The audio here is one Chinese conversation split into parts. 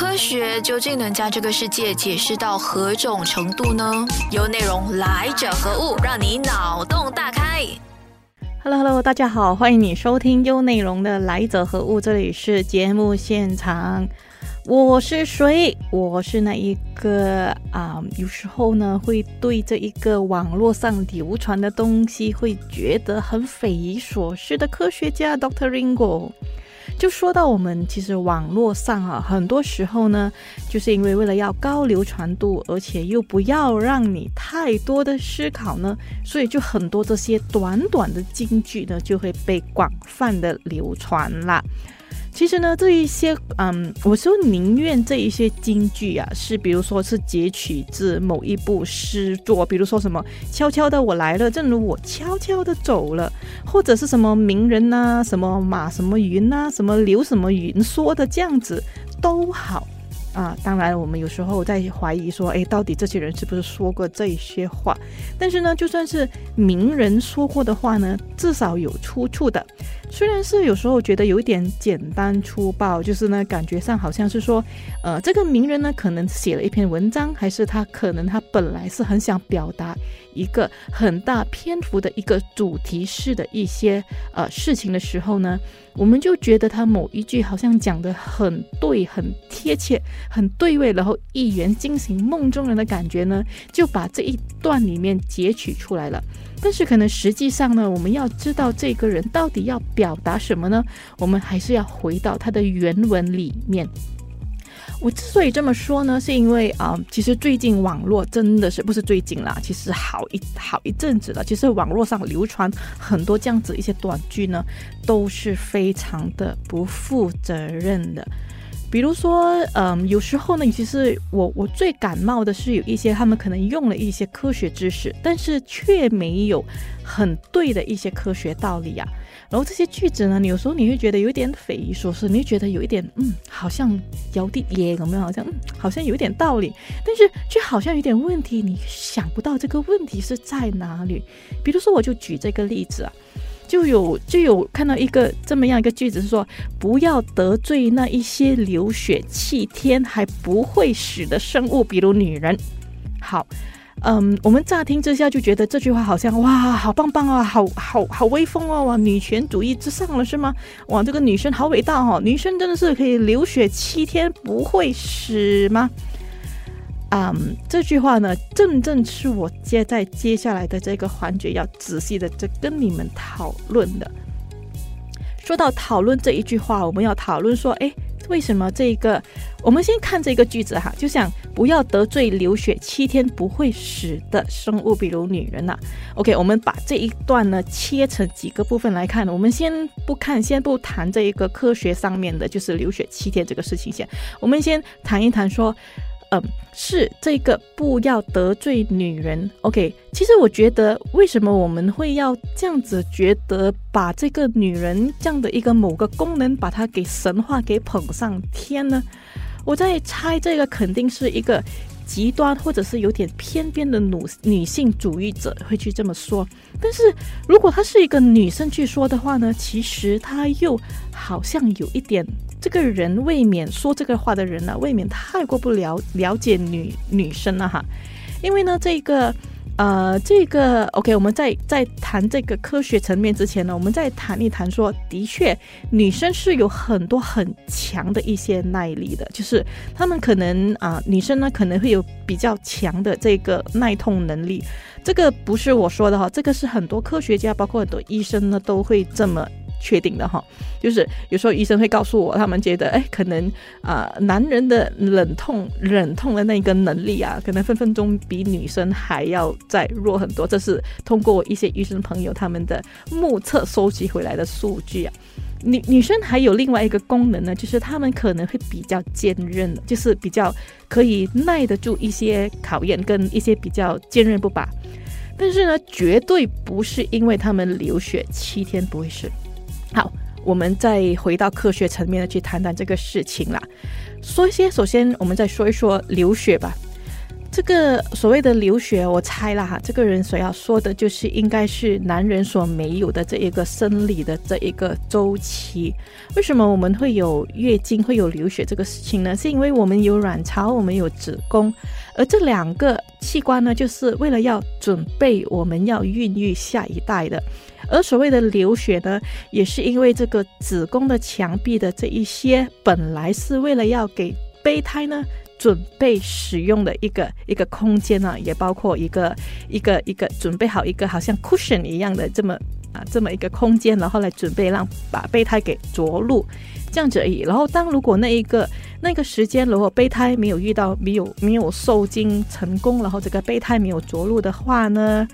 科学究竟能将这个世界解释到何种程度呢？由内容来者何物，让你脑洞大开。Hello，Hello，大家好，欢迎你收听优内容的来者何物，这里是节目现场，我是谁？我是那一个啊，有时候呢会对这一个网络上流传的东西会觉得很匪夷所思的科学家 Doctor Ringo。就说到我们其实网络上啊，很多时候呢，就是因为为了要高流传度，而且又不要让你太多的思考呢，所以就很多这些短短的金句呢，就会被广泛的流传啦。其实呢，这一些，嗯，我说宁愿这一些京剧啊，是比如说是截取自某一部诗作，比如说什么“悄悄的我来了，正如我悄悄的走了”，或者是什么名人呐，什么马什么云呐，什么刘什么云说的这样子都好。啊，当然，我们有时候在怀疑说，哎，到底这些人是不是说过这些话？但是呢，就算是名人说过的话呢，至少有出处的。虽然是有时候觉得有一点简单粗暴，就是呢，感觉上好像是说，呃，这个名人呢，可能写了一篇文章，还是他可能他本来是很想表达一个很大篇幅的一个主题式的一些呃事情的时候呢，我们就觉得他某一句好像讲的很对、很贴切、很对味，然后一言惊醒梦中人的感觉呢，就把这一段里面截取出来了。但是可能实际上呢，我们要知道这个人到底要表达什么呢？我们还是要回到他的原文里面。我之所以这么说呢，是因为啊，其实最近网络真的是不是最近啦，其实好一好一阵子了。其实网络上流传很多这样子一些短句呢，都是非常的不负责任的。比如说，嗯，有时候呢，其实我我最感冒的是有一些他们可能用了一些科学知识，但是却没有很对的一些科学道理啊。然后这些句子呢，有时候你会觉得有点匪夷所思，你会觉得有一点，嗯，好像有点耶，有没有？好像，嗯，好像有点道理，但是却好像有点问题，你想不到这个问题是在哪里。比如说，我就举这个例子啊。就有就有看到一个这么样一个句子，是说不要得罪那一些流血气天还不会死的生物，比如女人。好，嗯，我们乍听之下就觉得这句话好像哇，好棒棒啊，好好好威风哦，哇，女权主义之上了是吗？哇，这个女生好伟大哦，女生真的是可以流血七天不会死吗？嗯，这句话呢，正正是我接在接下来的这个环节要仔细的在跟你们讨论的。说到讨论这一句话，我们要讨论说，哎，为什么这个？我们先看这个句子哈，就想不要得罪流血七天不会死的生物，比如女人呐。OK，我们把这一段呢切成几个部分来看。我们先不看，先不谈这一个科学上面的，就是流血七天这个事情先。我们先谈一谈说。嗯，是这个不要得罪女人。OK，其实我觉得，为什么我们会要这样子觉得，把这个女人这样的一个某个功能，把它给神话给捧上天呢？我在猜，这个肯定是一个。极端或者是有点偏边的女女性主义者会去这么说，但是如果她是一个女生去说的话呢，其实她又好像有一点，这个人未免说这个话的人呢，未免太过不了了解女女生了哈，因为呢这个。呃，这个 OK，我们在在谈这个科学层面之前呢，我们再谈一谈说，的确，女生是有很多很强的一些耐力的，就是她们可能啊，女生呢可能会有比较强的这个耐痛能力，这个不是我说的哈，这个是很多科学家，包括很多医生呢都会这么。确定的哈，就是有时候医生会告诉我，他们觉得哎，可能啊，男人的忍痛忍痛的那个能力啊，可能分分钟比女生还要再弱很多。这是通过一些医生朋友他们的目测收集回来的数据啊。女女生还有另外一个功能呢，就是他们可能会比较坚韧，就是比较可以耐得住一些考验，跟一些比较坚韧不拔。但是呢，绝对不是因为他们流血七天不会死。好，我们再回到科学层面的去谈谈这个事情啦。说一些，首先我们再说一说流血吧。这个所谓的流血，我猜了哈，这个人所要说的就是应该是男人所没有的这一个生理的这一个周期。为什么我们会有月经、会有流血这个事情呢？是因为我们有卵巢，我们有子宫，而这两个器官呢，就是为了要准备我们要孕育下一代的。而所谓的流血呢，也是因为这个子宫的墙壁的这一些本来是为了要给备胎呢。准备使用的一个一个空间呢，也包括一个一个一个准备好一个好像 cushion 一样的这么啊这么一个空间，然后来准备让把备胎给着陆，这样子而已。然后当如果那一个那个时间如果备胎没有遇到没有没有受精成功，然后这个备胎没有着陆的话呢，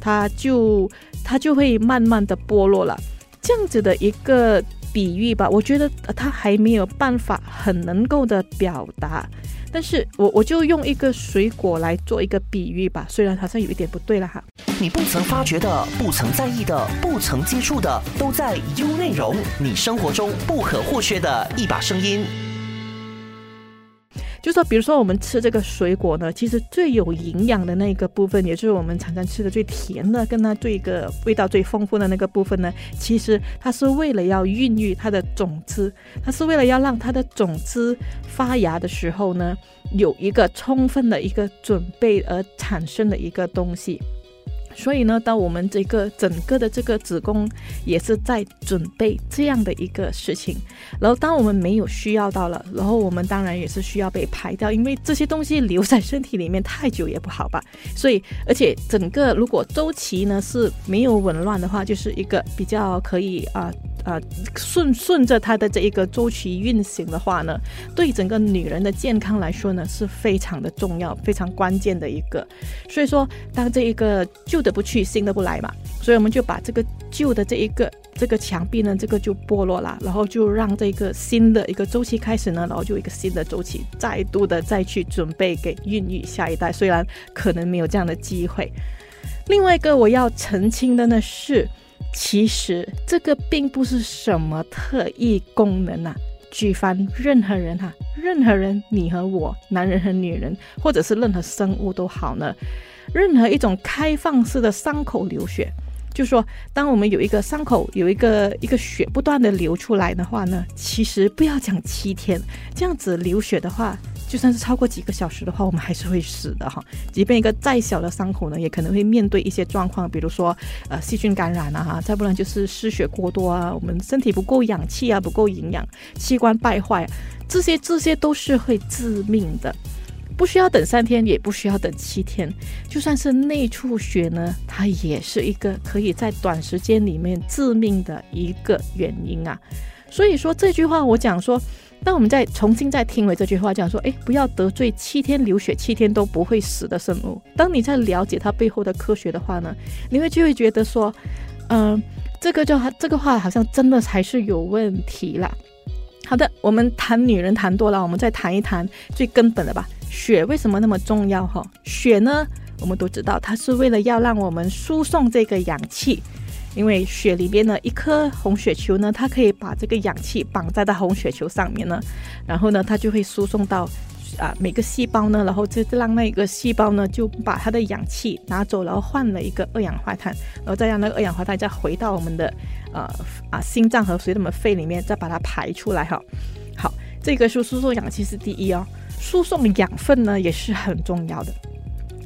它就它就会慢慢的剥落了。这样子的一个比喻吧，我觉得它还没有办法很能够的表达。但是我我就用一个水果来做一个比喻吧，虽然好像有一点不对了哈。你不曾发觉的、不曾在意的、不曾接触的，都在优内容。你生活中不可或缺的一把声音。就说，比如说我们吃这个水果呢，其实最有营养的那个部分，也就是我们常常吃的最甜的，跟它最一个味道最丰富的那个部分呢，其实它是为了要孕育它的种子，它是为了要让它的种子发芽的时候呢，有一个充分的一个准备而产生的一个东西。所以呢，当我们这个整个的这个子宫也是在准备这样的一个事情，然后当我们没有需要到了，然后我们当然也是需要被排掉，因为这些东西留在身体里面太久也不好吧。所以，而且整个如果周期呢是没有紊乱的话，就是一个比较可以啊。呃，顺顺着它的这一个周期运行的话呢，对整个女人的健康来说呢，是非常的重要、非常关键的一个。所以说，当这一个就旧的不去，新的不来嘛，所以我们就把这个旧的这一个这个墙壁呢，这个就剥落了，然后就让这个新的一个周期开始呢，然后就一个新的周期，再度的再去准备给孕育下一代。虽然可能没有这样的机会。另外一个我要澄清的呢是。其实这个并不是什么特异功能啊，举凡任何人哈，任何人，你和我，男人和女人，或者是任何生物都好呢，任何一种开放式的伤口流血，就说当我们有一个伤口，有一个一个血不断的流出来的话呢，其实不要讲七天，这样子流血的话。就算是超过几个小时的话，我们还是会死的哈。即便一个再小的伤口呢，也可能会面对一些状况，比如说呃细菌感染啊，再不然就是失血过多啊，我们身体不够氧气啊，不够营养，器官败坏，这些这些都是会致命的。不需要等三天，也不需要等七天，就算是内出血呢，它也是一个可以在短时间里面致命的一个原因啊。所以说这句话，我讲说。当我们再重新再听回这句话，讲说，哎，不要得罪七天流血七天都不会死的生物。当你在了解它背后的科学的话呢，你会就会觉得说，嗯，这个就这个话好像真的还是有问题啦。好的，我们谈女人谈多了，我们再谈一谈最根本的吧。血为什么那么重要？哈，血呢，我们都知道，它是为了要让我们输送这个氧气。因为血里边呢，一颗红血球呢，它可以把这个氧气绑在它红血球上面呢，然后呢，它就会输送到啊每个细胞呢，然后就让那个细胞呢就把它的氧气拿走，然后换了一个二氧化碳，然后再让那个二氧化碳再回到我们的呃啊心脏和随着我们肺里面再把它排出来哈。好，这个是输送氧气是第一哦，输送养分呢也是很重要的。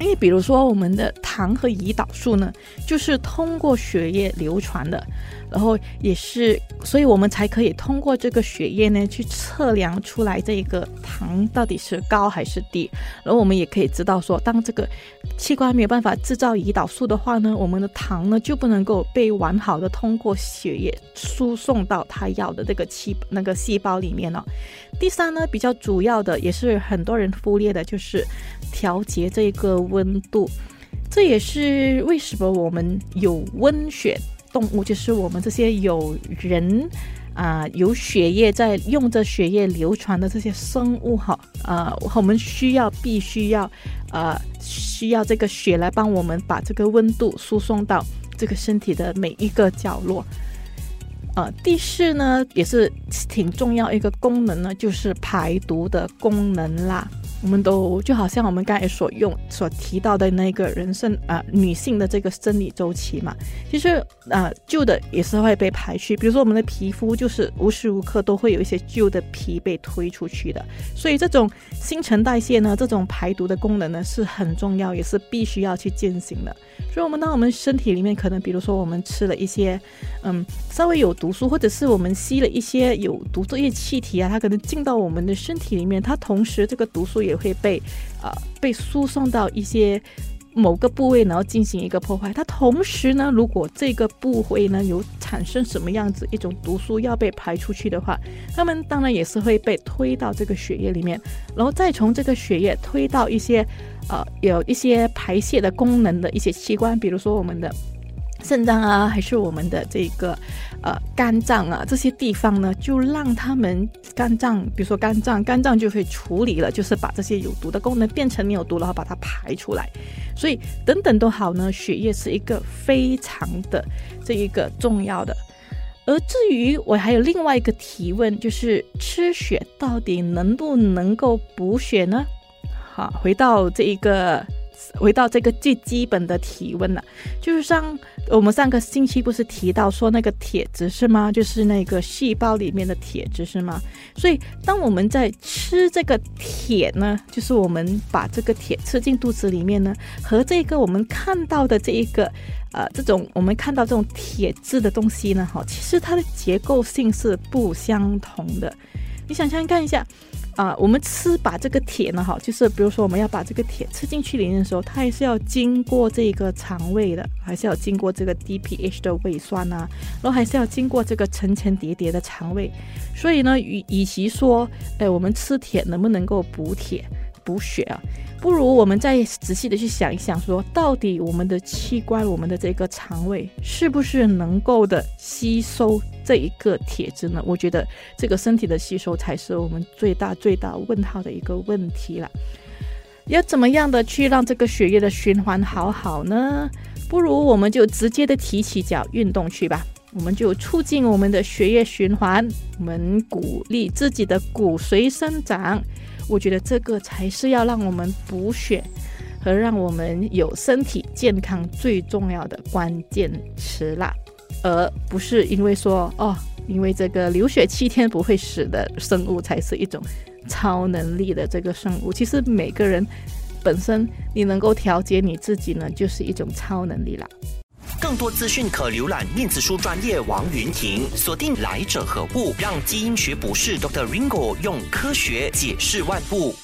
因为比如说我们的糖和胰岛素呢，就是通过血液流传的，然后也是，所以我们才可以通过这个血液呢去测量出来这一个糖到底是高还是低，然后我们也可以知道说，当这个器官没有办法制造胰岛素的话呢，我们的糖呢就不能够被完好的通过血液输送到它要的这个细那个细胞里面了。第三呢，比较主要的也是很多人忽略的，就是调节这个。温度，这也是为什么我们有温血动物，就是我们这些有人啊有血液在用着血液流传的这些生物哈啊，我们需要必须要呃需要这个血来帮我们把这个温度输送到这个身体的每一个角落。呃，第四呢也是挺重要一个功能呢，就是排毒的功能啦。我们都就好像我们刚才所用所提到的那个人生啊，女性的这个生理周期嘛，其实啊旧的也是会被排去，比如说我们的皮肤就是无时无刻都会有一些旧的皮被推出去的，所以这种新陈代谢呢，这种排毒的功能呢是很重要，也是必须要去进行的。所以，我们当我们身体里面可能，比如说我们吃了一些嗯稍微有毒素，或者是我们吸了一些有毒这些气体啊，它可能进到我们的身体里面，它同时这个毒素也。也会被，呃，被输送到一些某个部位，然后进行一个破坏。它同时呢，如果这个部位呢有产生什么样子一种毒素要被排出去的话，它们当然也是会被推到这个血液里面，然后再从这个血液推到一些，呃，有一些排泄的功能的一些器官，比如说我们的。肾脏啊，还是我们的这个呃肝脏啊，这些地方呢，就让他们肝脏，比如说肝脏，肝脏就会处理了，就是把这些有毒的功能变成没有毒，然后把它排出来。所以等等都好呢，血液是一个非常的这一个重要的。而至于我还有另外一个提问，就是吃血到底能不能够补血呢？好，回到这一个。回到这个最基本的体温了，就是上我们上个星期不是提到说那个铁质是吗？就是那个细胞里面的铁质是吗？所以当我们在吃这个铁呢，就是我们把这个铁吃进肚子里面呢，和这个我们看到的这一个呃这种我们看到这种铁质的东西呢，哈，其实它的结构性是不相同的。你想象看一下。啊，我们吃把这个铁呢，哈，就是比如说我们要把这个铁吃进去里面的时候，它还是要经过这个肠胃的，还是要经过这个 DPH 的胃酸呐，然后还是要经过这个层层叠叠的肠胃。所以呢，与与其说，哎，我们吃铁能不能够补铁？补血啊，不如我们再仔细的去想一想，说到底我们的器官，我们的这个肠胃是不是能够的吸收这一个铁质呢？我觉得这个身体的吸收才是我们最大最大问号的一个问题了。要怎么样的去让这个血液的循环好好呢？不如我们就直接的提起脚运动去吧，我们就促进我们的血液循环，我们鼓励自己的骨髓生长。我觉得这个才是要让我们补血和让我们有身体健康最重要的关键词啦，而不是因为说哦，因为这个流血七天不会死的生物才是一种超能力的这个生物。其实每个人本身你能够调节你自己呢，就是一种超能力啦。更多资讯可浏览念子书专业王云婷，锁定来者何物，让基因学博士 Dr. Ringo 用科学解释万物。